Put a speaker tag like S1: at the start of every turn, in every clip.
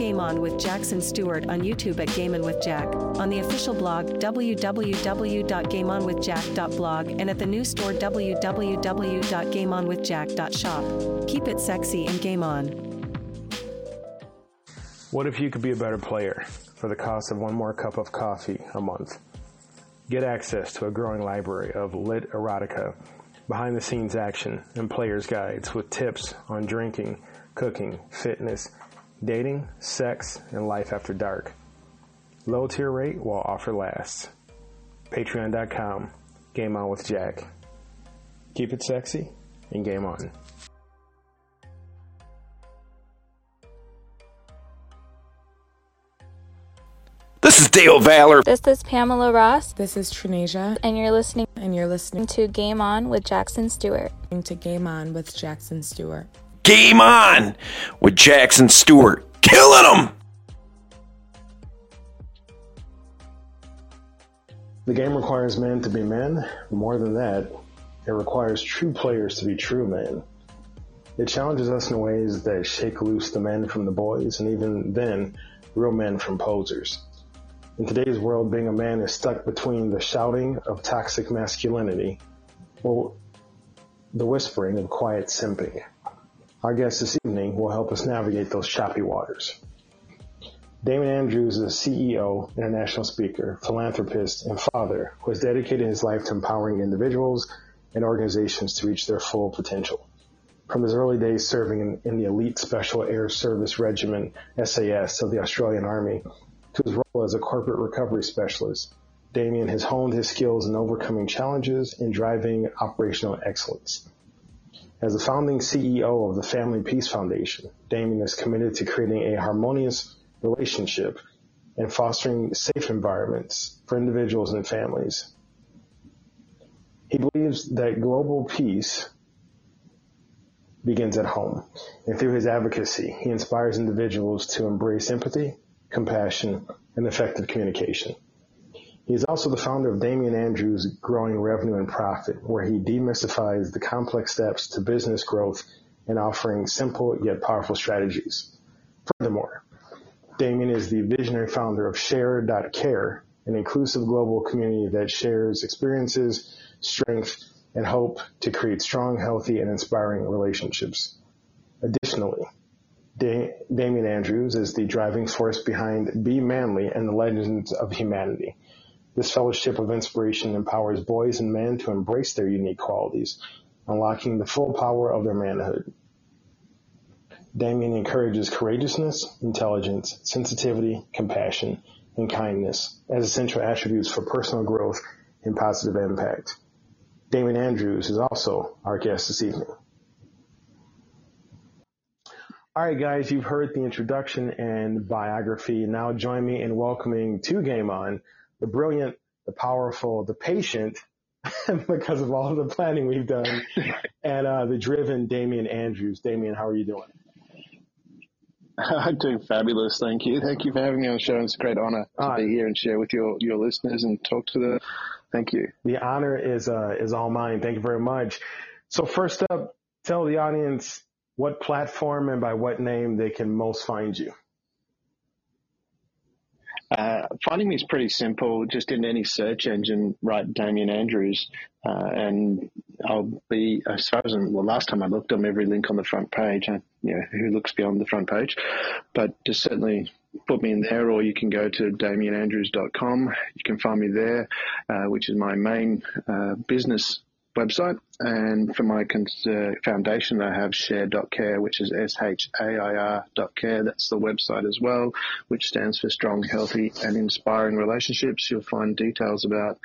S1: Game On with Jackson Stuart on YouTube at Game On with Jack, on the official blog www.gameonwithjack.blog, and at the new store www.gameonwithjack.shop. Keep it sexy and game on.
S2: What if you could be a better player for the cost of one more cup of coffee a month? Get access to a growing library of lit erotica, behind the scenes action, and player's guides with tips on drinking, cooking, fitness, dating, sex, and life after dark. Low tier rate while offer lasts. Patreon.com. Game on with Jack. Keep it sexy and game on.
S3: This is Dale Valor.
S4: This is Pamela Ross,
S5: This is Trinasia,
S4: and you're listening
S5: and you're listening
S4: to Game On with Jackson Stuart.
S5: to Game On with Jackson Stuart.
S3: Game on with Jackson Stuart. Killing them.
S2: The game requires men to be men. More than that, it requires true players to be true men. It challenges us in ways that shake loose the men from the boys, and even then, real men from posers. In today's world, being a man is stuck between the shouting of toxic masculinity or the whispering of quiet simping. Our guest this evening will help us navigate those choppy waters. Damian Andrews is a CEO, international speaker, philanthropist, and father who has dedicated his life to empowering individuals and organizations to reach their full potential. From his early days serving in, in the elite Special Air Service Regiment, SAS, of the Australian Army, to his role as a corporate recovery specialist, Damian has honed his skills in overcoming challenges and driving operational excellence. As the founding CEO of the Family Peace Foundation, Damian is committed to creating a harmonious relationship and fostering safe environments for individuals and families. He believes that global peace begins at home, and through his advocacy, he inspires individuals to embrace empathy, compassion, and effective communication. He is also the founder of Damian Andrews Growing Revenue and Profit, where he demystifies the complex steps to business growth and offering simple yet powerful strategies. Furthermore, Damian is the visionary founder of Shair.care, an inclusive global community that shares experiences, strength, and hope to create strong, healthy, and inspiring relationships. Additionally, da- Damian Andrews is the driving force behind Be Manly and the Legends of Humanity. This fellowship of inspiration empowers boys and men to embrace their unique qualities, unlocking the full power of their manhood. Damian encourages courageousness, intelligence, sensitivity, compassion, and kindness as essential attributes for personal growth and positive impact. Damian Andrews is also our guest this evening. All right, guys, you've heard the introduction and biography. Now join me in welcoming to Game On the brilliant, the powerful, the patient, because of all the planning we've done, and uh, the driven Damian Andrews. Damian, how are you doing?
S6: I'm doing fabulous, thank you. Thank you for having me on the show. It's a great honor to
S2: Ah.
S6: be here and share with your, your listeners and talk to them. Thank you.
S2: The honor is uh, is all mine. Thank you very much. So first up, tell the audience what platform and by what name they can most find you.
S6: Uh, finding me is pretty simple. Just in any search engine, write Damian Andrews, uh, and I'll be far as well. Last time I looked, I'm every link on the front page. And, you know, who looks beyond the front page? But just certainly put me in there, or you can go to damianandrews.com. You can find me there, uh, which is my main uh, business website. And for my cons- uh, foundation, I have shair.care, which is S-H-A-I-R dot care. That's the website as well, which stands for strong, healthy and inspiring relationships. You'll find details about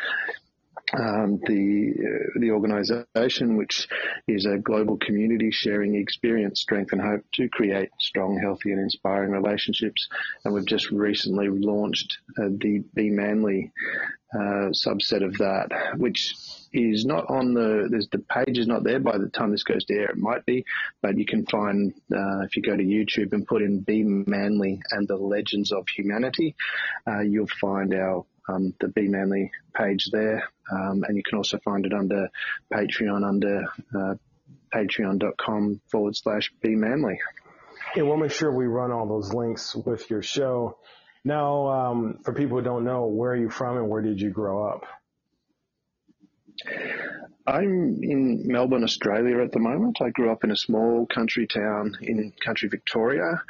S6: um, the uh, the organisation, which is a global community sharing experience, strength, and hope to create strong, healthy, and inspiring relationships. And we've just recently launched uh, the Be Manly uh, subset of that, which is not on the there's the page is not there by the time this goes to air. It might be, but you can find uh, if you go to YouTube and put in "Be Manly" and the Legends of Humanity, uh, you'll find our um, the Be Manly page there, um, and you can also find it under Patreon under uh, patreon.com forward slash Be Manly.
S2: Yeah, we'll make sure we run all those links with your show. Now, um, for people who don't know, where are you from and where did you grow up?
S6: I'm in Melbourne, Australia at the moment. I grew up in a small country town in country Victoria.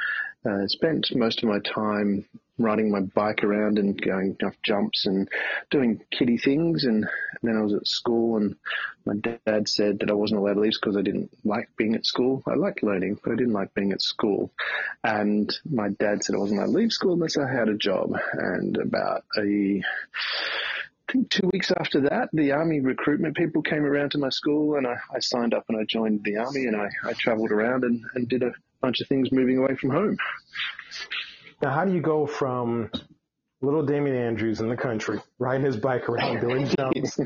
S6: Uh, spent most of my time riding my bike around and going off jumps and doing kiddie things. And then I was at school, and my dad said that I wasn't allowed to leave because I didn't like being at school. I liked learning, but I didn't like being at school. And my dad said I wasn't allowed to leave school unless I had a job. And about a I think two weeks after that, the army recruitment people came around to my school and I, I signed up and I joined the army and I, I traveled around and, and did a bunch of things moving away from home.
S2: Now, how do you go from little Damian Andrews in the country, riding his bike around doing jumps,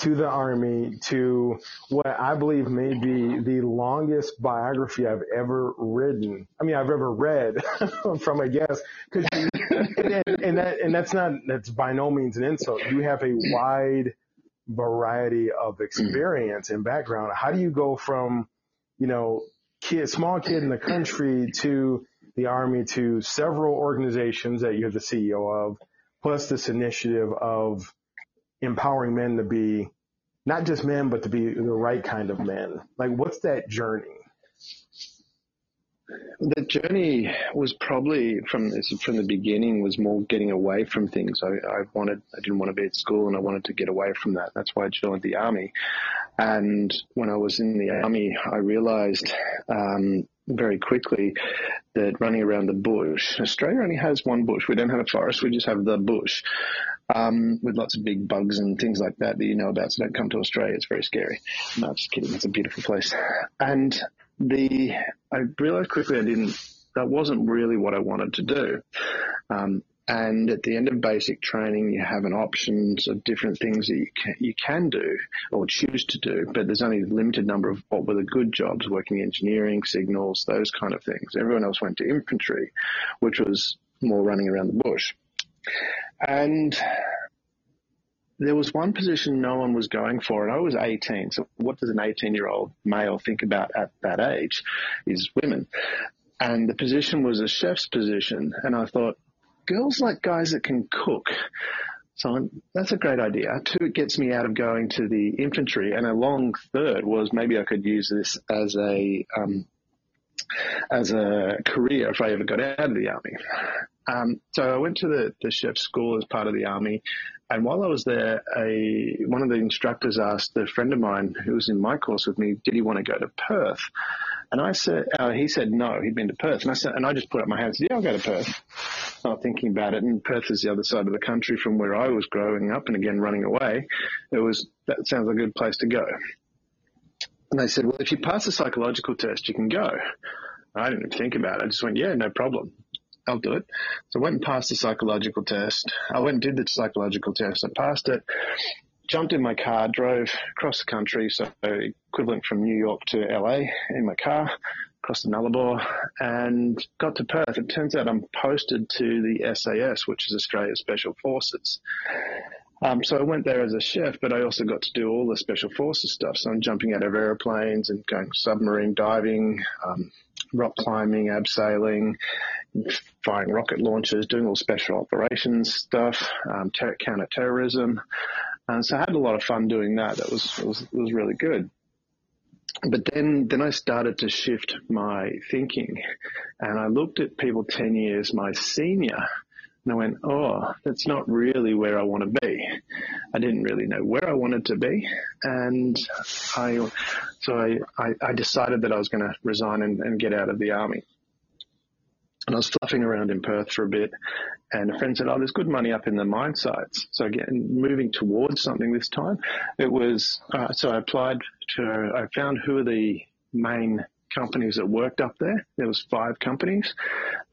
S2: to the army, to what I believe may be the longest biography I've ever written. I mean, I've ever read from a guest. Cause you, and, and, that, and that's not, that's by no means an insult. You have a wide variety of experience and background. How do you go from, you know, kid, small kid in the country to the Army to several organizations that you're the CEO of, plus this initiative of empowering men to be not just men, but to be the right kind of men. Like, what's that journey?
S6: The journey was probably from from the beginning was more getting away from things. I, I wanted I didn't want to be at school and I wanted to get away from that. That's why I joined the army. And when I was in the army, I realized um, very quickly that running around the bush, Australia only has one bush. We don't have a forest. We just have the bush. Um, with lots of big bugs and things like that that you know about. So don't come to Australia. It's very scary. No, just kidding. It's a beautiful place. And the, I realized quickly I didn't, that wasn't really what I wanted to do. Um, and at the end of basic training, you have an options of different things that you can, you can do or choose to do, but there's only a limited number of what were the good jobs, working engineering, signals, those kind of things. Everyone else went to infantry, which was more running around the bush. And there was one position no one was going for, and I was 18. So, what does an 18 year old male think about at that age? Is women. And the position was a chef's position, and I thought, girls like guys that can cook. So that's a great idea. Two, it gets me out of going to the infantry, and a long third was maybe I could use this as a um, as a career if I ever got out of the army. Um, so I went to the, the chef school as part of the army, and while I was there, a one of the instructors asked a friend of mine who was in my course with me, did he want to go to Perth? And I said, uh, he said no, he'd been to Perth. And I said, and I just put up my hand and said, yeah, I'll go to Perth. Not thinking about it. And Perth is the other side of the country from where I was growing up and again running away. It was, that sounds like a good place to go. And they said, well, if you pass the psychological test, you can go. I didn't think about it. I just went, yeah, no problem. I'll do it. So I went and passed the psychological test. I went and did the psychological test. I passed it jumped in my car, drove across the country, so equivalent from New York to LA in my car, across the Nullarbor, and got to Perth. It turns out I'm posted to the SAS, which is Australia Special Forces. Um, so I went there as a chef, but I also got to do all the special forces stuff. So I'm jumping out of airplanes and going submarine diving, um, rock climbing, abseiling, firing rocket launchers, doing all special operations stuff, um, ter- counter terrorism. And so I had a lot of fun doing that. That was, was, was really good. But then, then I started to shift my thinking and I looked at people 10 years my senior and I went, oh, that's not really where I want to be. I didn't really know where I wanted to be. And I, so I, I, I decided that I was going to resign and, and get out of the army. and I was fluffing around in Perth for a bit, and a friend said, "Oh, there's good money up in the mine sites." So again, moving towards something this time, it was uh, so I applied to. I found who are the main companies that worked up there. There was five companies,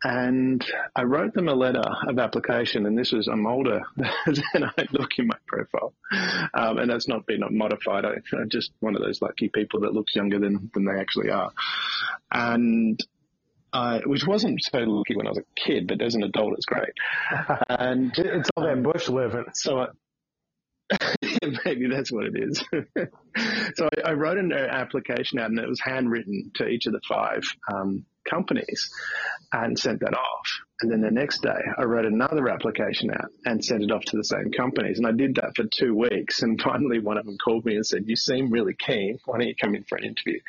S6: and I wrote them a letter of application. And this was I'm older than I look in my profile, um, and that's not been modified. I, I'm just one of those lucky people that looks younger than than they actually are, and. Uh, which wasn't so lucky when I was a kid, but as an adult, it's great. And
S2: it's all that bush living.
S6: So I, Maybe that's what it is. so I, I, wrote an application out and it was handwritten to each of the five um, companies and sent that off. And then the next day I wrote another application out and sent it off to the same companies. And I did that for two weeks. And finally one of them called me and said, you seem really keen. Why don't you come in for an interview?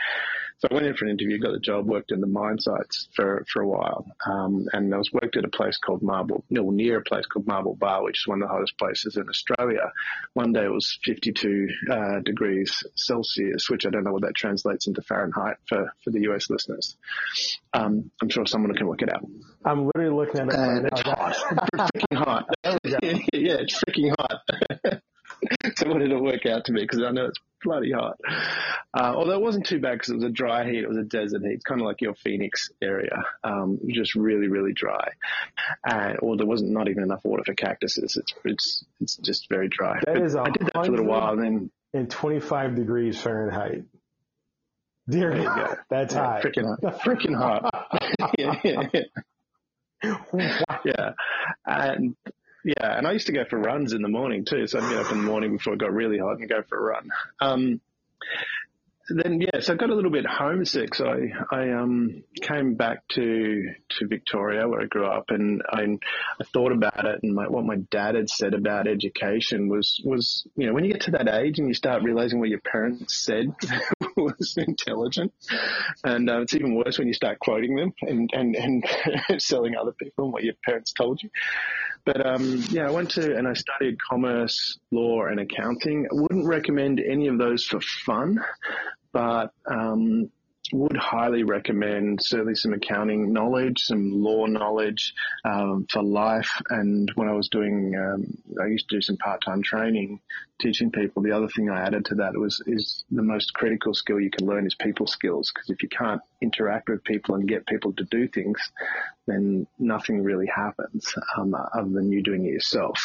S6: So I went in for an interview, got the job, worked in the mine sites for, for a while. Um, and I was worked at a place called Marble, no, near a place called Marble Bar, which is one of the hottest places in Australia. One day it was 52 uh, degrees Celsius, which I don't know what that translates into Fahrenheit for, for the US listeners. Um, I'm sure someone can work it out.
S2: I'm literally looking at it.
S6: And it's hot. freaking hot. yeah, it's freaking hot. so what did it work out to be? Because I know it's bloody hot. Uh, although it wasn't too bad because it was a dry heat. It was a desert heat. It's kind of like your Phoenix area. Um, just really, really dry. And, or there wasn't not even enough water for cactuses. It's, it's, it's just very dry.
S2: That is
S6: I did that for a little while and then.
S2: In 25 degrees Fahrenheit. Dear
S6: there you go.
S2: That's
S6: yeah,
S2: hot.
S6: Freaking hot. Freaking hot. yeah, yeah. yeah. And yeah, and I used to go for runs in the morning too. So I'd get up in the morning before it got really hot and go for a run. Um, then yeah, so I got a little bit homesick. So I, I um, came back to to Victoria where I grew up, and I, I thought about it. And my, what my dad had said about education was was you know when you get to that age and you start realizing what your parents said was intelligent, and uh, it's even worse when you start quoting them and and and selling other people what your parents told you. But um, yeah, I went to and I studied commerce, law, and accounting. I wouldn't recommend any of those for fun, but um, would highly recommend certainly some accounting knowledge, some law knowledge um, for life. And when I was doing, um, I used to do some part-time training, teaching people. The other thing I added to that was is the most critical skill you can learn is people skills. Because if you can't interact with people and get people to do things, then nothing really happens um, other than you doing it yourself.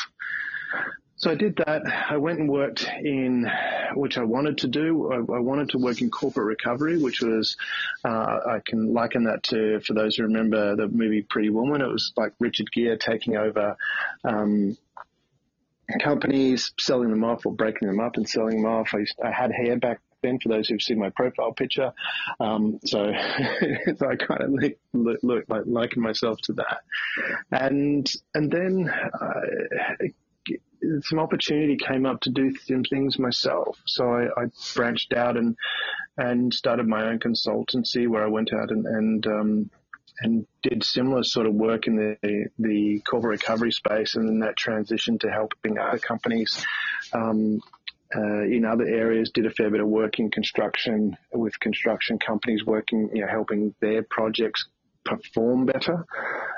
S6: So I did that. I went and worked in, which I wanted to do. I, I wanted to work in corporate recovery, which was, uh, I can liken that to, for those who remember the movie Pretty Woman, it was like Richard Gere taking over, um, companies, selling them off or breaking them up and selling them off. I, used, I had hair back then for those who've seen my profile picture. Um, so, so I kind of look, look, look like liken myself to that. And, and then, uh, some opportunity came up to do some things myself. So I, I branched out and and started my own consultancy where I went out and and um, and did similar sort of work in the the corporate recovery space, and then that transitioned to helping other companies. Um, uh, in other areas, did a fair bit of work in construction with construction companies, working, you know, helping their projects perform better.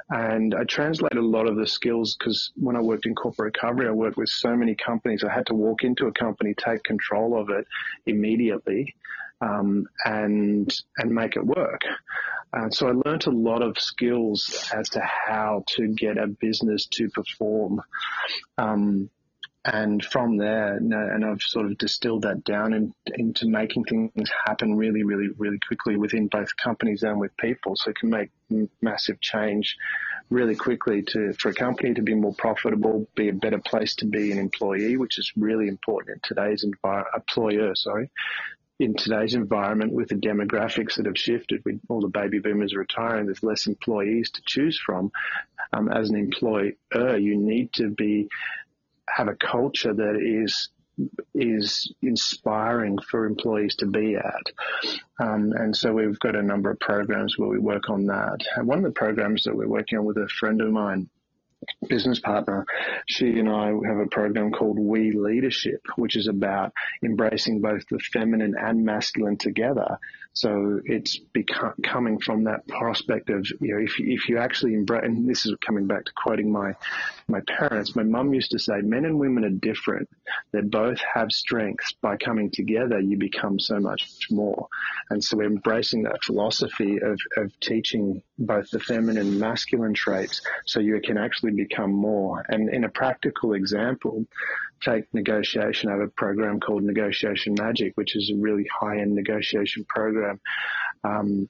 S6: And I translate a lot of the skills because when I worked in corporate recovery, I worked with so many companies. I had to walk into a company, take control of it immediately, um, and and make it work. Uh, so I learned a lot of skills as to how to get a business to perform. Um, and from there, and I've sort of distilled that down in, into making things happen really, really, really quickly within both companies and with people. So it can make massive change really quickly to for a company to be more profitable, be a better place to be an employee, which is really important in today's environment. Employer, sorry, in today's environment with the demographics that have shifted, with all the baby boomers retiring, there's less employees to choose from. Um, as an employer, you need to be have a culture that is is inspiring for employees to be at. Um, and so we've got a number of programs where we work on that. And one of the programs that we're working on with a friend of mine business partner, she and I have a program called We Leadership, which is about embracing both the feminine and masculine together. So it's become, coming from that prospect of, you know, if, if you actually embrace, and this is coming back to quoting my, my parents, my mum used to say, men and women are different. They both have strengths. By coming together, you become so much more. And so embracing that philosophy of, of teaching both the feminine and masculine traits so you can actually become more. And in a practical example, take negotiation. I have a program called Negotiation Magic, which is a really high end negotiation program. Um,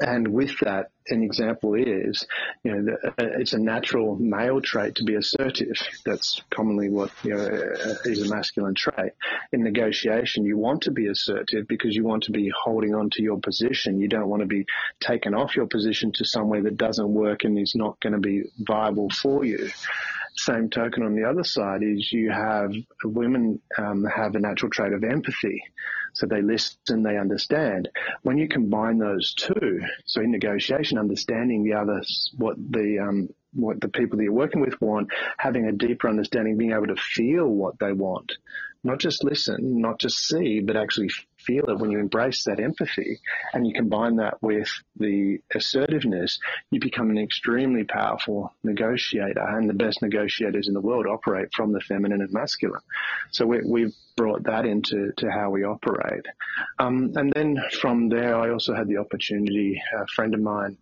S6: and with that, an example is, you know, the, uh, it's a natural male trait to be assertive. That's commonly what you know uh, is a masculine trait. In negotiation, you want to be assertive because you want to be holding on to your position. You don't want to be taken off your position to somewhere that doesn't work and is not going to be viable for you same token on the other side is you have women um, have a natural trait of empathy. So they listen, they understand. When you combine those two, so in negotiation, understanding the other, what the um, what the people that you're working with want, having a deeper understanding, being able to feel what they want, not just listen, not just see, but actually feel it when you embrace that empathy and you combine that with the assertiveness, you become an extremely powerful negotiator. And the best negotiators in the world operate from the feminine and masculine. So we, have brought that into to how we operate. Um, and then from there, I also had the opportunity, a friend of mine,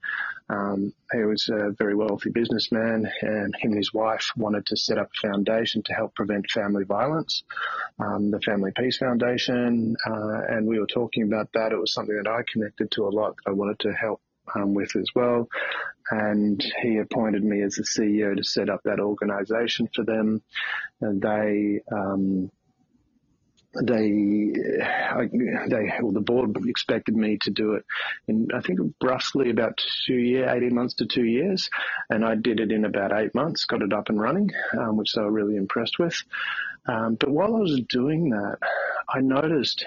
S6: um, he was a very wealthy businessman, and him and his wife wanted to set up a foundation to help prevent family violence, um, the Family Peace Foundation. Uh, and we were talking about that. It was something that I connected to a lot. That I wanted to help um, with as well. And he appointed me as the CEO to set up that organization for them. And they, um, they, I, they, well, the board expected me to do it in, I think, roughly about two years, 18 months to two years. And I did it in about eight months, got it up and running, um, which they were really impressed with. Um, but while I was doing that, I noticed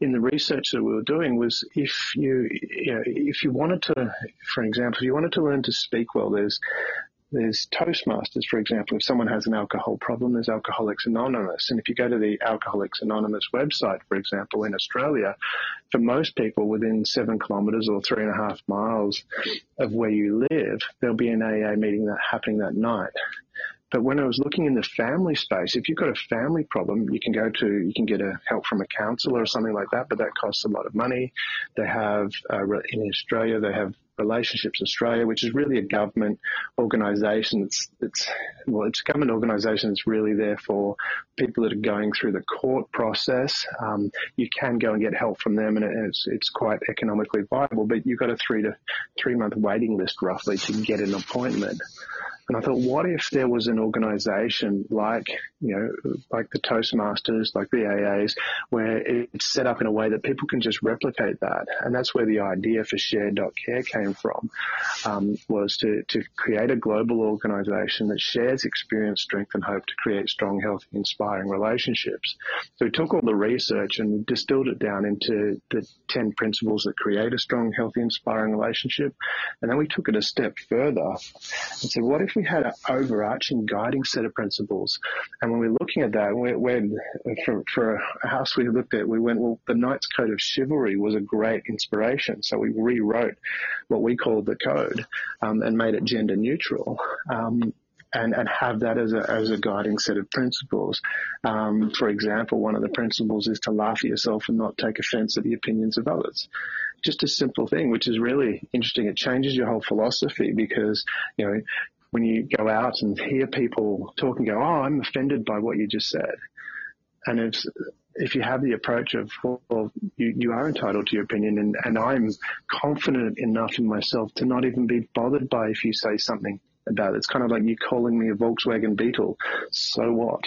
S6: in the research that we were doing was if you, you know, if you wanted to, for example, if you wanted to learn to speak well, there's there's Toastmasters, for example. If someone has an alcohol problem, there's Alcoholics Anonymous. And if you go to the Alcoholics Anonymous website, for example, in Australia, for most people within seven kilometres or three and a half miles of where you live, there'll be an AA meeting that happening that night. But when I was looking in the family space, if you've got a family problem, you can go to, you can get a help from a counsellor or something like that, but that costs a lot of money. They have, uh, in Australia, they have Relationships Australia, which is really a government organisation. It's, it's, well, it's a government organisation that's really there for people that are going through the court process. Um, you can go and get help from them and it's, it's quite economically viable, but you've got a three to three month waiting list roughly to get an appointment. And I thought, what if there was an organization like, you know, like the Toastmasters, like the AAs, where it's set up in a way that people can just replicate that. And that's where the idea for Shair.care came from, um, was to, to create a global organization that shares experience, strength, and hope to create strong, healthy, inspiring relationships. So we took all the research and distilled it down into the 10 principles that create a strong, healthy, inspiring relationship. And then we took it a step further and said, what if we had an overarching guiding set of principles. And when we're looking at that, we're, we're, for, for a house we looked at, we went, well, the Knight's Code of Chivalry was a great inspiration. So we rewrote what we called the code um, and made it gender neutral. Um, and, and have that as a, as a guiding set of principles. Um, for example, one of the principles is to laugh at yourself and not take offense at the opinions of others just a simple thing, which is really interesting. It changes your whole philosophy because, you know, when you go out and hear people talk and go, oh, I'm offended by what you just said. And if, if you have the approach of, well, you, you are entitled to your opinion and, and I'm confident enough in myself to not even be bothered by if you say something about it. It's kind of like you calling me a Volkswagen Beetle. So what?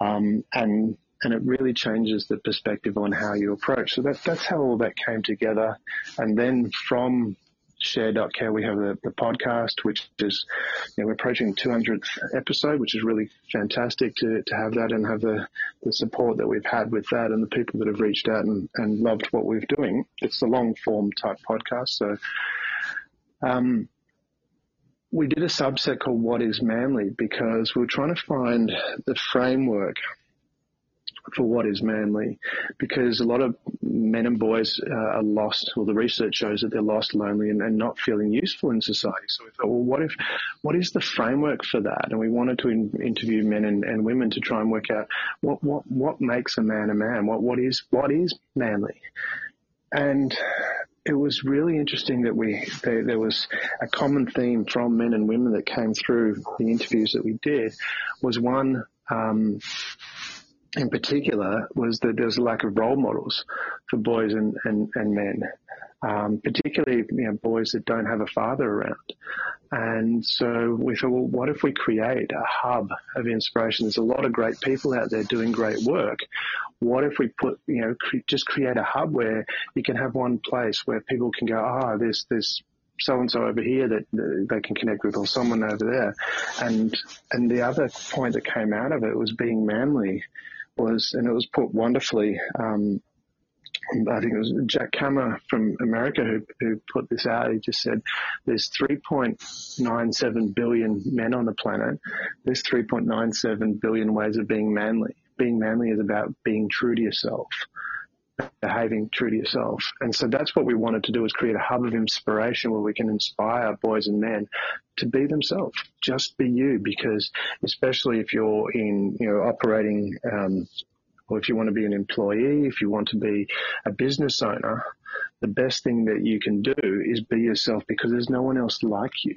S6: Um, and, and it really changes the perspective on how you approach. So that, that's how all that came together. And then from shair.care, we have the, the podcast, which is, you know, we're approaching 200th episode, which is really fantastic to, to have that and have the, the support that we've had with that and the people that have reached out and, and loved what we're doing. It's a long form type podcast. So, um, we did a subset called What is Manly because we were trying to find the framework for what is manly because a lot of men and boys uh, are lost. Or the research shows that they're lost lonely and, and, not feeling useful in society. So we thought well what if what is the framework for that? And we wanted to in, interview men and, and, women to try and work out what what what makes a man a man? What what is what is manly? And it was really interesting that we there, there, was a common theme from men and women that came through the interviews that we did was one um, in particular was that there was a lack of role models for boys and, and, and men, um, particularly you know, boys that don't have a father around. And so we thought, well, what if we create a hub of inspiration? There's a lot of great people out there doing great work. What if we put, you know, cre- just create a hub where you can have one place where people can go, ah, oh, there's, there's so and so over here that they can connect with, or someone over there. And and the other point that came out of it was being manly was, and it was put wonderfully. Um, I think it was Jack Kammer from America who, who put this out. He just said there's 3.97 billion men on the planet. There's 3.97 billion ways of being manly. Being manly is about being true to yourself behaving true to yourself. And so that's what we wanted to do is create a hub of inspiration where we can inspire boys and men to be themselves. Just be you because especially if you're in, you know, operating, um, or if you want to be an employee, if you want to be a business owner, the best thing that you can do is be yourself because there's no one else like you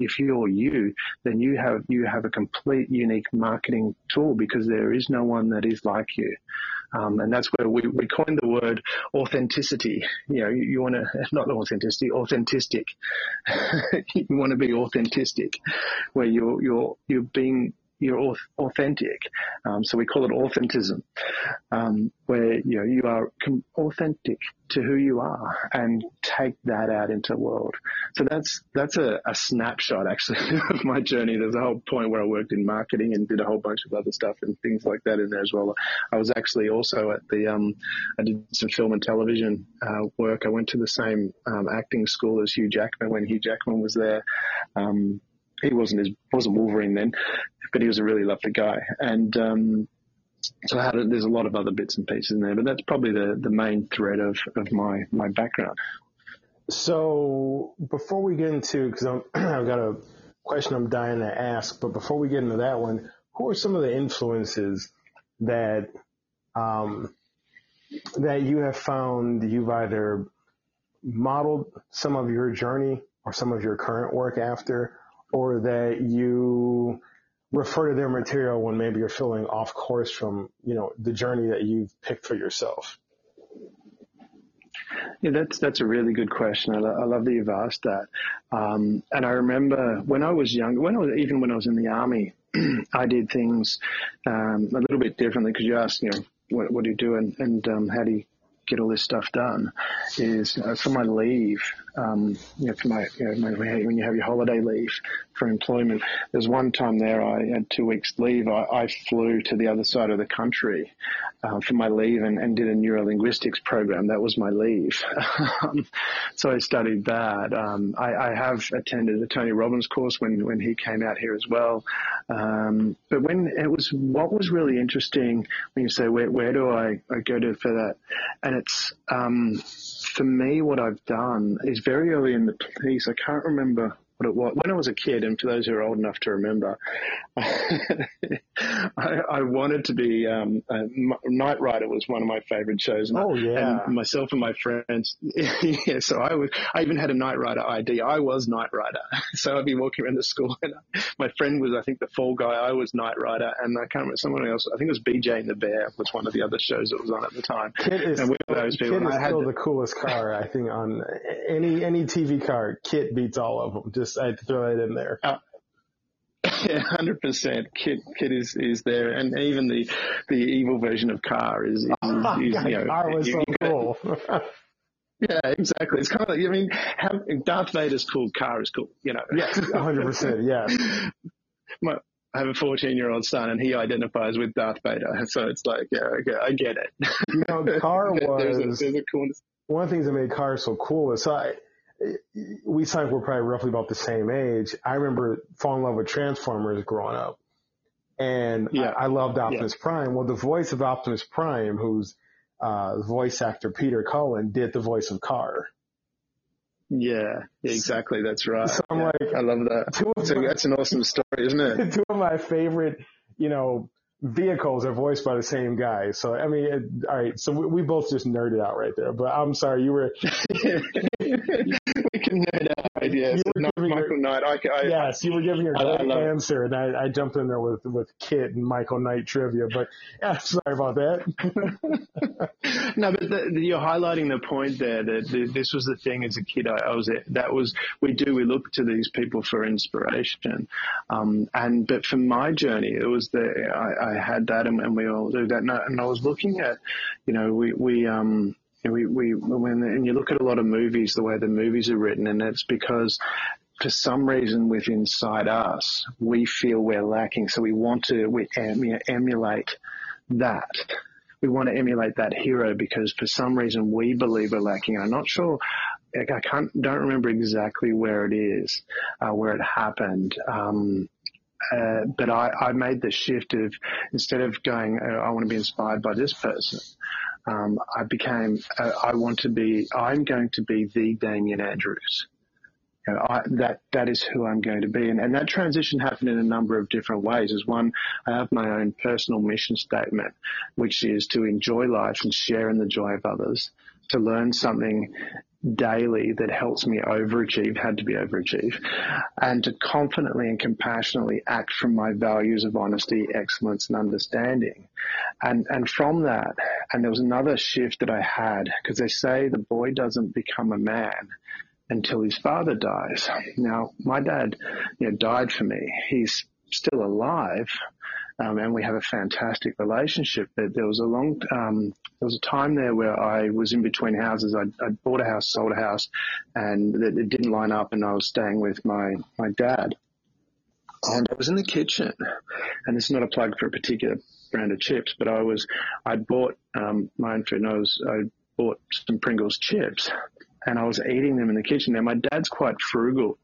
S6: if you're you, then you have you have a complete unique marketing tool because there is no one that is like you. Um, and that's where we, we coined the word authenticity. You know, you, you want to, not authenticity, authentic. you want to be authentic, where you're, you're, you're being you're authentic. Um, so we call it authentism, um, where you know you are authentic to who you are and take that out into the world. So that's that's a, a snapshot actually of my journey. There's a whole point where I worked in marketing and did a whole bunch of other stuff and things like that in there as well. I was actually also at the um, I did some film and television uh, work. I went to the same um, acting school as Hugh Jackman when Hugh Jackman was there. Um, he wasn't his wasn't Wolverine then, but he was a really lovely guy. And um, so a, there's a lot of other bits and pieces in there, but that's probably the the main thread of of my my background.
S2: So before we get into because I've got a question I'm dying to ask, but before we get into that one, who are some of the influences that um, that you have found you've either modeled some of your journey or some of your current work after, or that you refer to their material when maybe you're feeling off course from, you know, the journey that you've picked for yourself?
S6: Yeah, that's that's a really good question. I, lo- I love that you've asked that. Um, and I remember when I was young, when I was even when I was in the army, I did things um, a little bit differently because you asked, you know, what, what do you do and, and um, how do you get all this stuff done? Is uh, for my leave, um, you know, for my, you know, when you have your holiday leave for employment, there's one time there I had two weeks leave. I, I flew to the other side of the country uh, for my leave and, and did a neurolinguistics program. That was my leave. Um, so I studied that. Um, I, I, have attended a Tony Robbins course when, when he came out here as well. Um, but when it was, what was really interesting when you say, where, where do I, I go to for that? And it's, um, for me, what I've done is very early in the piece. I can't remember what it was. When I was a kid, and for those who are old enough to remember, I, I, wanted to be um, Knight Rider was one of my favorite shows.
S2: And oh yeah,
S6: and myself and my friends. yeah, so I was. I even had a Knight Rider ID. I was Knight Rider. So I'd be walking around the school, and my friend was, I think, the Fall Guy. I was Knight Rider, and I can't remember someone else. I think it was BJ and the Bear was one of the other shows that was on at the time.
S2: KITT is, and those people, KITT is still the coolest car, I think, on any any TV car. KITT beats all of them. Just just I had to throw it in there. Uh,
S6: yeah, hundred percent. KITT is is there, and even the the evil version of KARR is. is,
S2: oh, is you know, KARR was so cool.
S6: yeah, exactly. It's kind of like I mean, have, Darth Vader's cool. KARR is cool. You know.
S2: Yes, hundred percent. Yeah.
S6: My, I have a 14 year old son and he identifies with Darth Vader. So it's like, yeah, okay, I get it.
S2: You know, KARR was,
S6: there's a, there's a
S2: one of the things that made KARR so cool is so I, we signed we're probably roughly about the same age. I remember falling in love with Transformers growing up. And
S6: Yeah.
S2: I, I loved Optimus Prime. Well, the voice of Optimus Prime, who's, uh, voice actor Peter Cullen did the voice of KARR.
S6: Yeah, yeah, exactly. That's right.
S2: So I'm
S6: Yeah,
S2: like-
S6: I love that.
S2: Two of my-
S6: that's an awesome story, isn't it?
S2: two of my favorite, you know, vehicles are voiced by the same guy. So, I mean, it, all right. So we, we both just nerded out right there, but I'm sorry. You were,
S6: we can nerd out. Yes,
S2: You were
S6: not
S2: giving your-
S6: Knight. I, I,
S2: yes, you were giving your
S6: I-
S2: great answer and I, I jumped in there with, with KITT and Michael Knight trivia, but yeah, sorry about that.
S6: no, but the, the, you're highlighting the point there that the, this was the thing as a kid. I, I was it that was we do we look to these people for inspiration, um, and but for my journey, it was the I, I had that, and, and we all do that. And I, and I was looking at, you know, we we um. We, we, when, and you look at a lot of movies, the way the movies are written, and it's because for some reason within inside us, we feel we're lacking. So we want to we em- emulate that. We want to emulate that hero because for some reason we believe we're lacking. I'm not sure. I can't, don't remember exactly where it is, uh, where it happened. Um, uh, but I, I made the shift of instead of going, oh, I want to be inspired by this person, um, I became, uh, I want to be, I'm going to be the Damian Andrews. You know, I, that that is who I'm going to be, and, and that transition happened in a number of different ways. As one, I have my own personal mission statement, which is to enjoy life and share in the joy of others, to learn something daily that helps me overachieve, had to be overachieve, and to confidently and compassionately act from my values of honesty, excellence, and understanding. And and from that, and there was another shift that I had because they say the boy doesn't become a man until his father dies. Now, my dad, you know, died for me. He's still alive, um, and we have a fantastic relationship. But there was a long, um, there was a time there where I was in between houses. I, I bought a house, sold a house, and it, it didn't line up, and I was staying with my my dad. And I was in the kitchen, and is not a plug for a particular brand of chips, but I was, I bought um, my own food, and I was, I bought some Pringles chips, and I was eating them in the kitchen. Now my dad's quite frugal,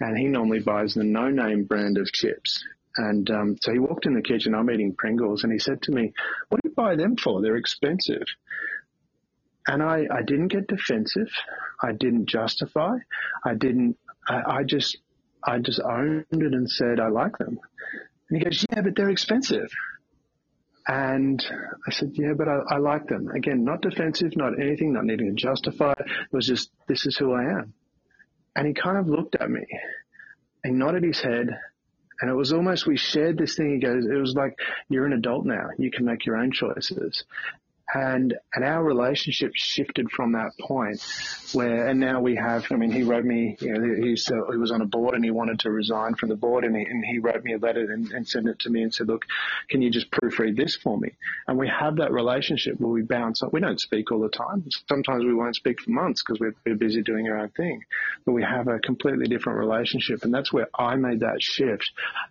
S6: and he normally buys the no-name brand of chips. And um, so he walked in the kitchen. I'm eating Pringles, and he said to me, "What do you buy them for? They're expensive." And I, I didn't get defensive. I didn't justify. I didn't. I, I just, I just owned it and said I like them. And he goes, "Yeah, but they're expensive." And I said, yeah, but I, I like them. Again, not defensive, not anything, not needing to justify. It was just, this is who I am. And he kind of looked at me and nodded his head. And it was almost, we shared this thing. He goes, it was like, you're an adult now. You can make your own choices. And, and our relationship shifted from that point where, and now we have, I mean, he wrote me, you know, uh, he was on a board and he wanted to resign from the board and he, and he wrote me a letter and, and sent it to me and said, look, can you just proofread this for me? And we have that relationship where we bounce up. We don't speak all the time. Sometimes we won't speak for months because we're, we're busy doing our own thing, but we have a completely different relationship. And that's where I made that shift.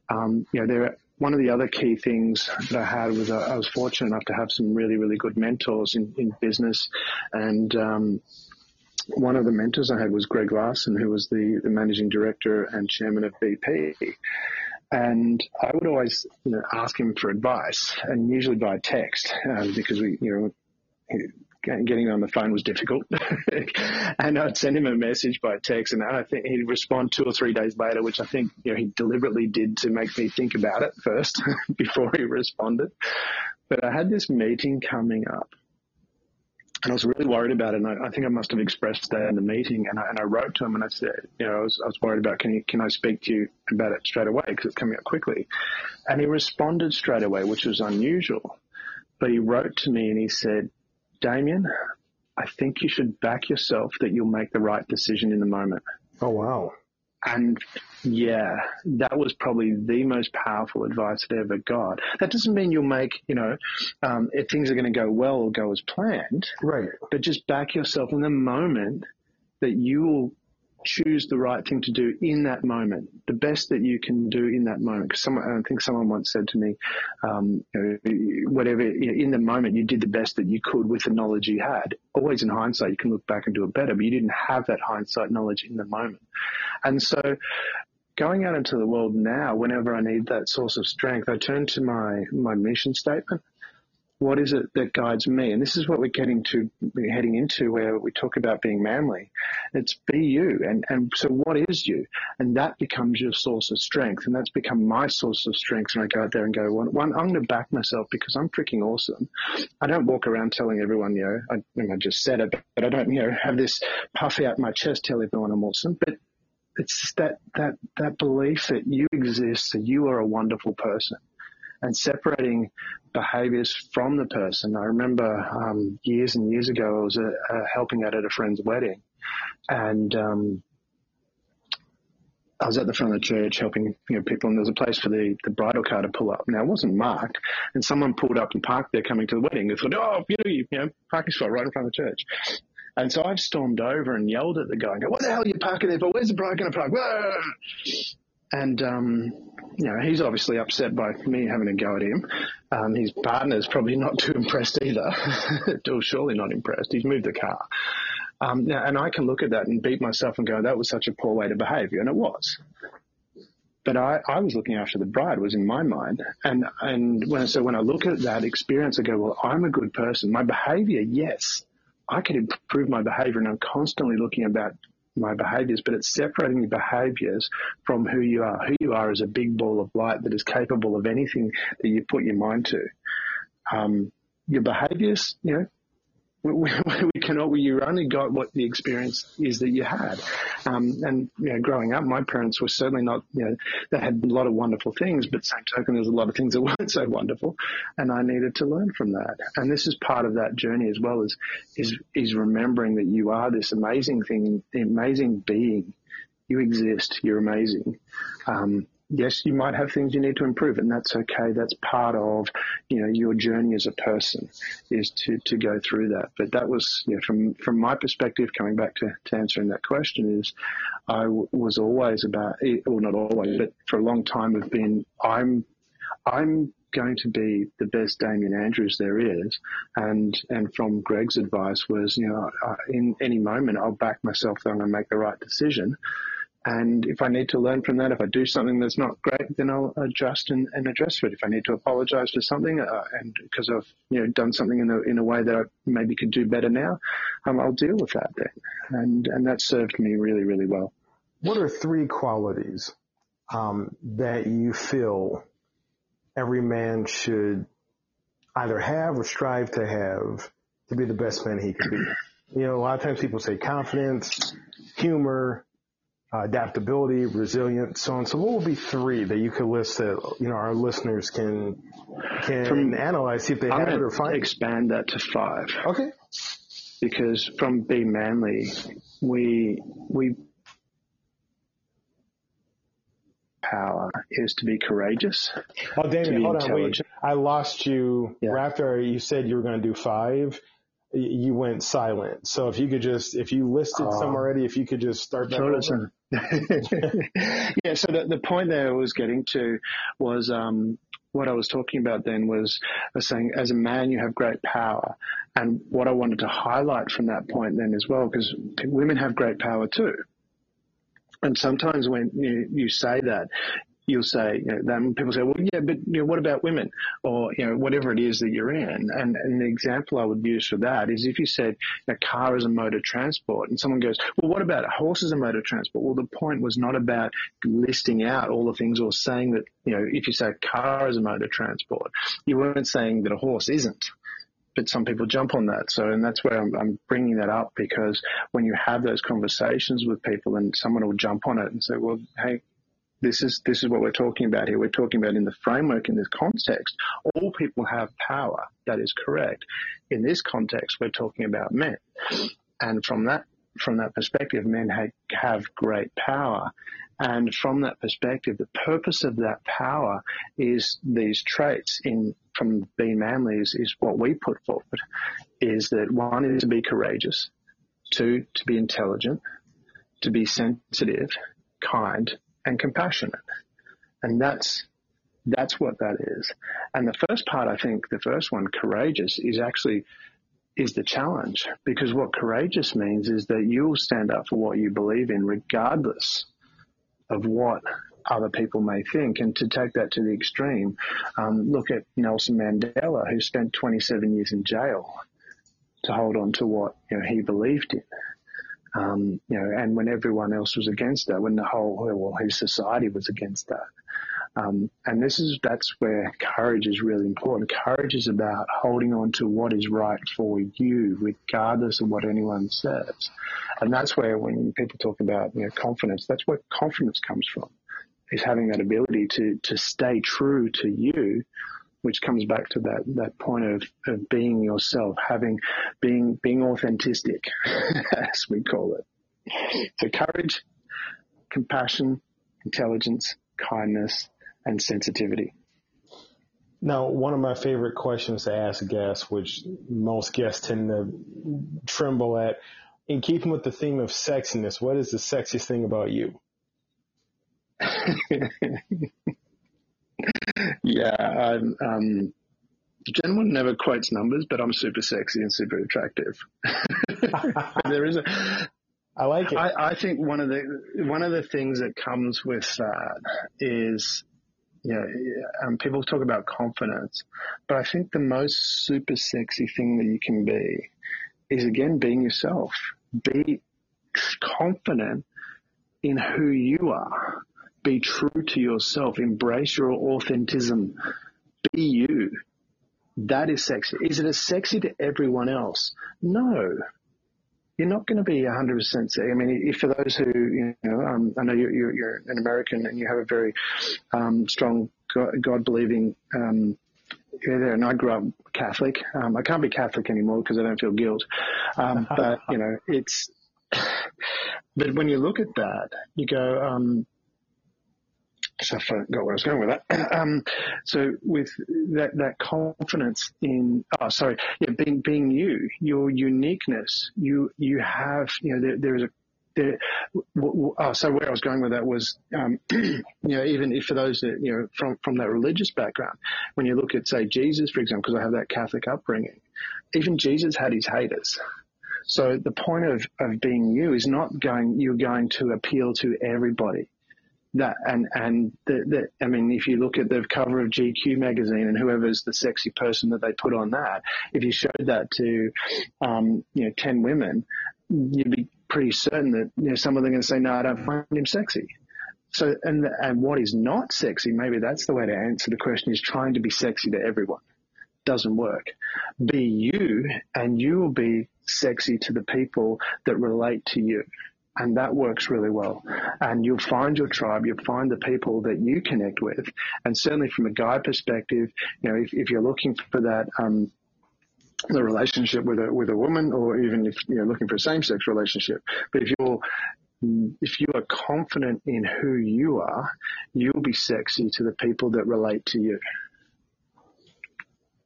S6: Um, you know, there, one of the other key things that I had was uh, I was fortunate enough to have some really, really good mentors in, in business. And um, one of the mentors I had was Greg Larson, who was the, the managing director and chairman of BP. And I would always you know, ask him for advice, and usually by text, um, because we, you know, getting on the phone was difficult. and I'd send him a message by text, and I think he'd respond two or three days later, which I think you know he deliberately did to make me think about it first before he responded. But I had this meeting coming up. And I was really worried about it, and I, I think I must have expressed that in the meeting. And I, and I wrote to him, and I said, you know, I was, I was worried about can you, can I speak to you about it straight away because it's coming up quickly. And he responded straight away, which was unusual. But he wrote to me and he said, Damian, I think you should back yourself that you'll make the right decision in the moment.
S2: Oh, wow.
S6: And yeah, that was probably the most powerful advice I ever got. That doesn't mean you'll make, you know, um, if things are going to go well or go as planned,
S2: Right.
S6: but just back yourself in the moment that you will choose the right thing to do in that moment, the best that you can do in that moment. Because I think someone once said to me, um, you know, whatever you know, in the moment you did the best that you could with the knowledge you had. Always in hindsight, you can look back and do it better, but you didn't have that hindsight knowledge in the moment. And so, going out into the world now, whenever I need that source of strength, I turn to my my mission statement what is it that guides me? And this is what we're getting to, heading into where we talk about being manly. It's be you. And, and so what is you? And that becomes your source of strength. And that's become my source of strength. And I go out there and go, one, one I'm going to back myself because I'm freaking awesome. I don't walk around telling everyone, you know, I, I just said it, but I don't, you know, have this puff out my chest, tell everyone I'm awesome. But it's that, that, that belief that you exist, that you are a wonderful person and separating behaviors from the person. I remember um, years and years ago, I was uh, uh, helping out at a friend's wedding, and um, I was at the front of the church helping you know people, and there was a place for the, the bridal car to pull up. Now it wasn't marked, and someone pulled up and parked there coming to the wedding. They thought, oh, you know, you know, parking spot right in front of the church. And so I've stormed over and yelled at the guy and go, what the hell are you parking there for? Where's the bride going to park? And, um, you know, he's obviously upset by me having a go at him. Um, his partner's probably not too impressed either. or surely not impressed. He's moved the car. Um, and I can look at that and beat myself and go, that was such a poor way to behave. And it was. But I, I was looking after the bride was in my mind. And, and when, so when I look at that experience, I go, well, I'm a good person. My behavior, yes. I can improve my behavior and I'm constantly looking about my behaviors, but it's separating your behaviors from who you are. Who you are is a big ball of light that is capable of anything that you put your mind to. Um, your behaviors, you know, we, we cannot, you only got what the experience is that you had. Um, and, you know, growing up, my parents were certainly not, you know, they had a lot of wonderful things, but same token, there's a lot of things that weren't so wonderful. And I needed to learn from that. And this is part of that journey as well as, is, is remembering that you are this amazing thing, amazing being. You exist. You're amazing. Um, yes, you might have things you need to improve, and that's okay. That's part of you know your journey as a person is to to go through that. But that was you know, from from my perspective, coming back to, to answering that question is, I w- was always about, eh, well, not always, but for a long time have been. I'm I'm going to be the best Damian Andrews there is. And and from Greg's advice was, you know, in any moment I'll back myself that I'm going to make the right decision. And if I need to learn from that, if I do something that's not great, then I'll adjust and, and address it. If I need to apologize for something, uh, and because I've you know done something in a in a way that I maybe could do better now, um, I'll deal with that then. And and that served me really really well.
S2: What are three qualities um, that you feel every man should either have or strive to have to be the best man he can be? You know, a lot of times people say confidence, humor, adaptability, resilience, so on. So what would be three that you could list that, you know, our listeners can, can from, analyze, see if they I'm have it or find
S6: expand that to five.
S2: Okay.
S6: Because from Be Manly, we, we, power is to be courageous.
S2: Oh, Damian, hold on, wait. I lost you yeah. after you said you were going to do five you went silent. So if you could just, if you listed uh, some already, if you could just start that over.
S6: yeah. So the, the point there I was getting to was, um, what I was talking about then was, was saying as a man, you have great power. And what I wanted to highlight from that point then as well, because women have great power too. And sometimes when you, you say that, you'll say, you know, then people say, well, yeah, but you know, what about women or, you know, whatever it is that you're in? And, and the example I would use for that is if you said a car is a mode of transport and someone goes, well, what about a horse is a mode of transport? Well, the point was not about listing out all the things or saying that, you know, if you say a car is a mode of transport, you weren't saying that a horse isn't but some people jump on that. So, and that's where I'm, I'm, bringing that up because when you have those conversations with people and someone will jump on it and say, well, hey, this is this is what we're talking about here. We're talking about in the framework, in this context, all people have power. That is correct. In this context, we're talking about men, and from that from that perspective, men have, have great power. And from that perspective, the purpose of that power is these traits in from being manly is, is what we put forward is that one is to be courageous, two, to be intelligent, to be sensitive, kind, and compassionate. And that's that's what that is. And the first part, I think, the first one, courageous, is actually is the challenge because what courageous means is that you'll stand up for what you believe in, regardless of what other people may think. And to take that to the extreme, um, look at Nelson Mandela, who spent 27 years in jail to hold on to what you know he believed in. Um, you know, and when everyone else was against that, when the whole well, his society was against that. Um, and this is that's where courage is really important. Courage is about holding on to what is right for you, regardless of what anyone says. And that's where when people talk about you know confidence, that's where confidence comes from, is having that ability to to stay true to you, which comes back to that that point of, of being yourself, having being being authentic, as we call it. So courage, compassion, intelligence, kindness, and sensitivity.
S2: Now, one of my favorite questions to ask guests, which most guests tend to tremble at, in keeping with the theme of sexiness, what is the sexiest thing about you?
S6: yeah, I'm, um, Jen never quotes numbers, but I'm super sexy and super attractive. there is a,
S2: I like it.
S6: I, I, think one of the one of the things that comes with that is you know, um, people talk about confidence, but I think the most super sexy thing that you can be is again being yourself. Be confident in who you are. Be true to yourself. Embrace your authentism. Be you. That is sexy. Is it as sexy to everyone else? No you're not going to be 100% sexy. I mean, if for those who, you know, um, I know you're, you're, you're, an American and you have a very um, strong God believing um, there, and I grew up Catholic. Um, I can't be Catholic anymore because I don't feel guilt. Um, but you know, it's. But when you look at that, you go, um, so I forgot where I was going with that. Um, so with that, that confidence in, oh, sorry, yeah, being, being you, your uniqueness, you, you have, you know, there, there is a, oh, so where I was going with that was, um, you know, even if for those that, you know, from, from that religious background, when you look at, say, Jesus, for example, because I have that Catholic upbringing, even Jesus had his haters. So the point of, of being you is not going, you're going to appeal to everybody that and and the, the, I mean, if you look at the cover of GQ magazine and whoever's the sexy person that they put on that, if you showed that to um, you know ten women, you'd be pretty certain that you know some of them are going to say, "No, I don't find him sexy." So and and what is not sexy? Maybe that's the way to answer the question: is trying to be sexy to everyone doesn't work. Be you, and you will be sexy to the people that relate to you and that works really well. And you'll find your tribe, you'll find the people that you connect with. And certainly from a guy perspective, you know, if, if you're looking for that, um, the relationship with a with a woman, or even if you're looking for a same sex relationship. But if you're if you are confident in who you are, you'll be sexy to the people that relate to you.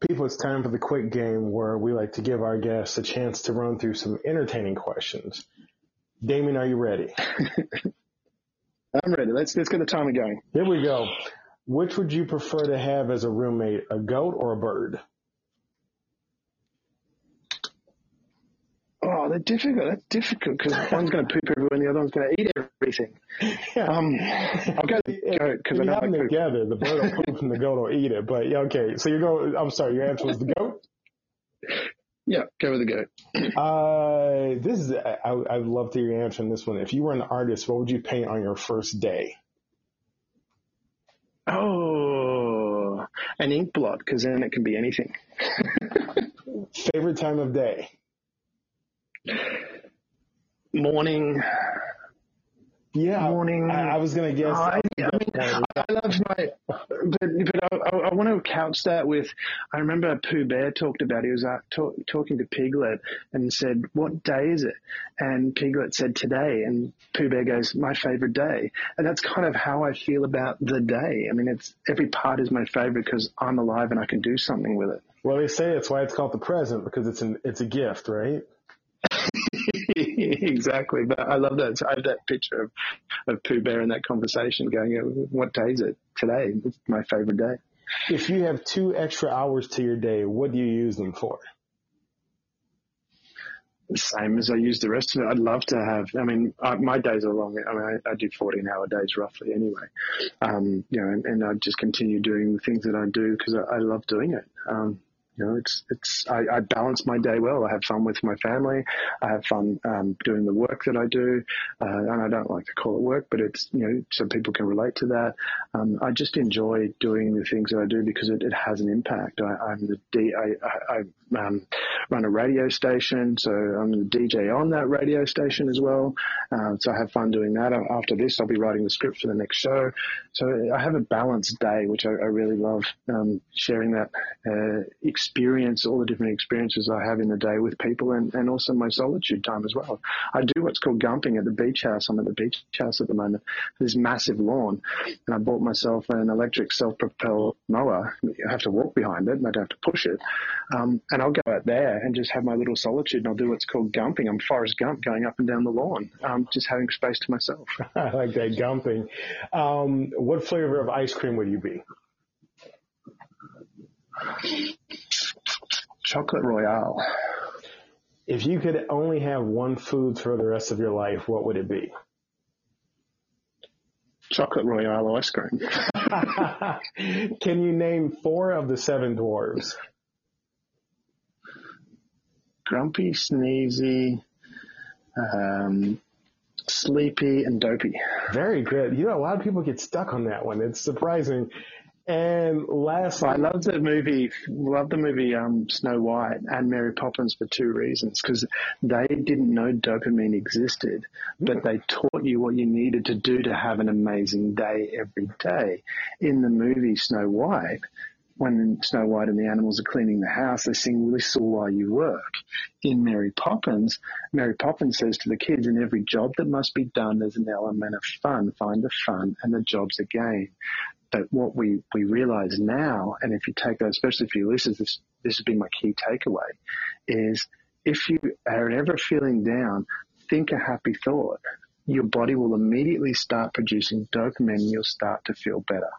S2: People, it's time for the quick game where we like to give our guests a chance to run through some entertaining questions. Damian, are you ready?
S6: I'm ready. Let's let's get the timer going.
S2: Here we go. Which would you prefer to have as a roommate, a goat or a bird?
S6: Oh, they're difficult. That's difficult because one's going to poop everywhere and the other one's going to eat everything. Um, I'll go the goat because I have
S2: them together. The bird will poop and the goat will eat it. But yeah, okay. So you go. I'm sorry. Your answer was the goat.
S6: Yeah, go with the goat.
S2: uh, this is, I, I'd love to hear your answer on this one. If you were an artist, what would you paint on your first day?
S6: Oh, an ink blot, because then it can be anything.
S2: Favorite time of day?
S6: Morning,
S2: yeah,
S6: morning.
S2: I, I was gonna guess.
S6: I, I mean, I love my, but but I, I, want to couch that with. I remember Pooh Bear talked about. He was uh, talk, talking to Piglet and said, "What day is it?" And Piglet said, "Today." And Pooh Bear goes, "My favorite day." And that's kind of how I feel about the day. I mean, it's every part is my favorite because I'm alive and I can do something with it.
S2: Well, they say that's why it's called the present because it's an it's a gift, right?
S6: exactly. But I love that. I have that picture of, of Pooh Bear in that conversation going, what day is it? Today. It's my favorite day.
S2: If you have two extra hours to your day, what do you use them for?
S6: The same as I use the rest of it. I'd love to have, I mean, I, my days are long. I mean, I, I do 14 hour days roughly anyway. Um, you know, and, and I just continue doing the things that I do because I, I love doing it. Um, you know, it's it's I, I, balance my day well. I have fun with my family. I have fun um, doing the work that I do, uh, and I don't like to call it work, but it's you know so people can relate to that. Um, I just enjoy doing the things that I do because it, it has an impact. I, am the D, I, I, I um, run a radio station, so I'm the DJ on that radio station as well. Uh, so I have fun doing that. After this, I'll be writing the script for the next show. So I have a balanced day, which I, I really love um, sharing that uh, experience, all the different experiences I have in the day with people, and, and also my solitude time as well. I do what's called gumping at the beach house. I'm at the beach house at the moment. This massive lawn, and I bought myself an electric self-propelled mower. I have to walk behind it, and I don't have to push it. Um, and I'll go out there and just have my little solitude, and I'll do what's called gumping. I'm Forrest Gump going up and down the lawn, um, just having space to myself.
S2: I like that gumping. Um, what flavor of ice cream would you be?
S6: Chocolate Royale.
S2: If you could only have one food for the rest of your life, what would it be?
S6: Chocolate Royale ice cream.
S2: Can you name four of the seven dwarves?
S6: Grumpy, Sneezy, um, Sleepy, and Dopey.
S2: Very good. You know, a lot of people get stuck on that one. It's surprising. And last,
S6: I love the movie. Love the movie um, Snow White and Mary Poppins for two reasons. Because they didn't know dopamine existed, but they taught you what you needed to do to have an amazing day every day. In the movie Snow White, when Snow White and the animals are cleaning the house, they sing whistle while you work. In Mary Poppins, Mary Poppins says to the kids, in every job that must be done, there's an element of fun. Find the fun and the job's a game. But what we, we realize now, and if you take that, especially for you listeners, this, this has been my key takeaway, is if you are ever feeling down, think a happy thought. Your body will immediately start producing dopamine and you'll start to feel better.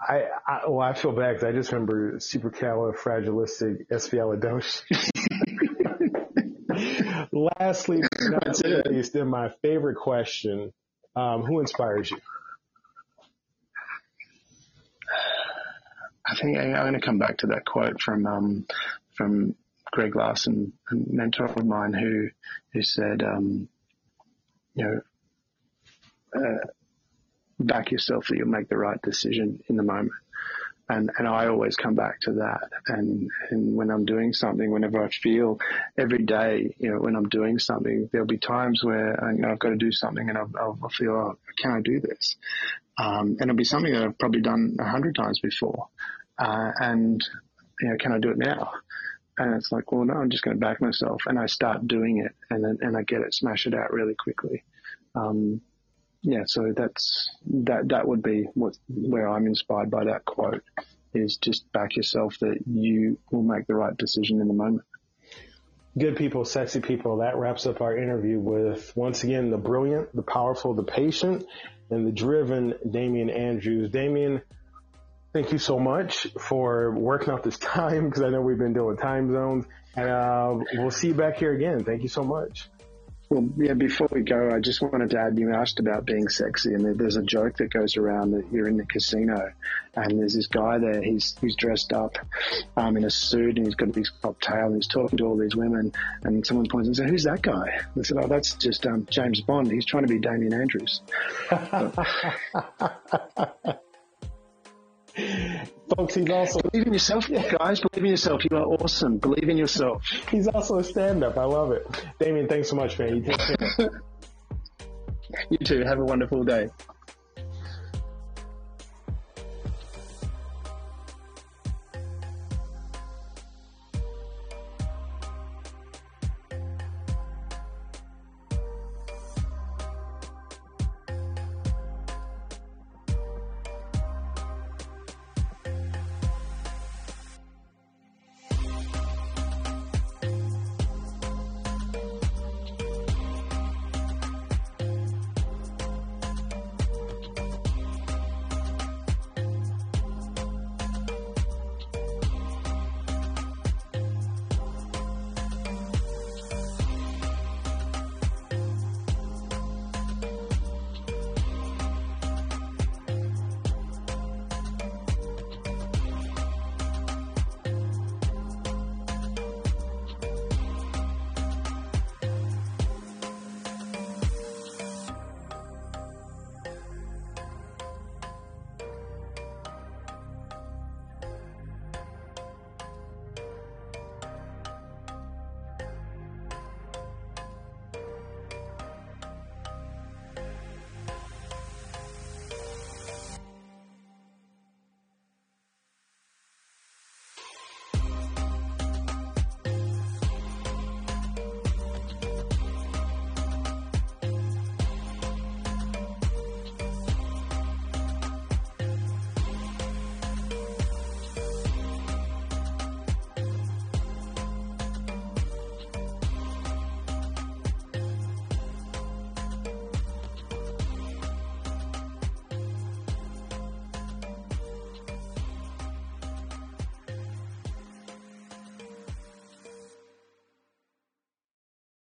S2: I, I well, I feel bad because I just remember supercalifragilistic Lastly, not least, then my favorite question: um, Who inspires you?
S6: I think I'm going to come back to that quote from um, from Greg Larson, a mentor of mine, who who said, um, you know, uh, back yourself that you'll make the right decision in the moment. And, and I always come back to that. And, and when I'm doing something, whenever I feel every day, you know, when I'm doing something, there'll be times where I, you know, I've got to do something and I'll, I'll feel, oh, can I do this? Um, and it'll be something that I've probably done a hundred times before. Uh, and, you know, can I do it now? And it's like, well, no, I'm just going to back myself. And I start doing it and then, and I get it, smash it out really quickly. Um, yeah, so that's, that, that would be what, where I'm inspired by that quote is just back yourself that you will make the right decision in the moment.
S2: Good people, sexy people. That wraps up our interview with once again the brilliant, the powerful, the patient, and the driven Damian Andrews. Damian, thank you so much for working out this time because I know we've been doing time zones. And uh, we'll see you back here again. Thank you so much.
S6: Well, yeah, before we go, I just wanted to add, you asked about being sexy and there's a joke that goes around that you're in the casino and there's this guy there, he's, he's dressed up, um, in a suit and he's got a big top tail and he's talking to all these women and someone points and says, who's that guy? They said, oh, that's just, um, James Bond. He's trying to be Damian Andrews.
S2: Folks, he's also
S6: believe in yourself, guys. Believe in yourself. You are awesome. Believe in yourself.
S2: He's also a stand-up. I love it. Damian, thanks so much, man. You take care.
S6: you too. Have a wonderful day.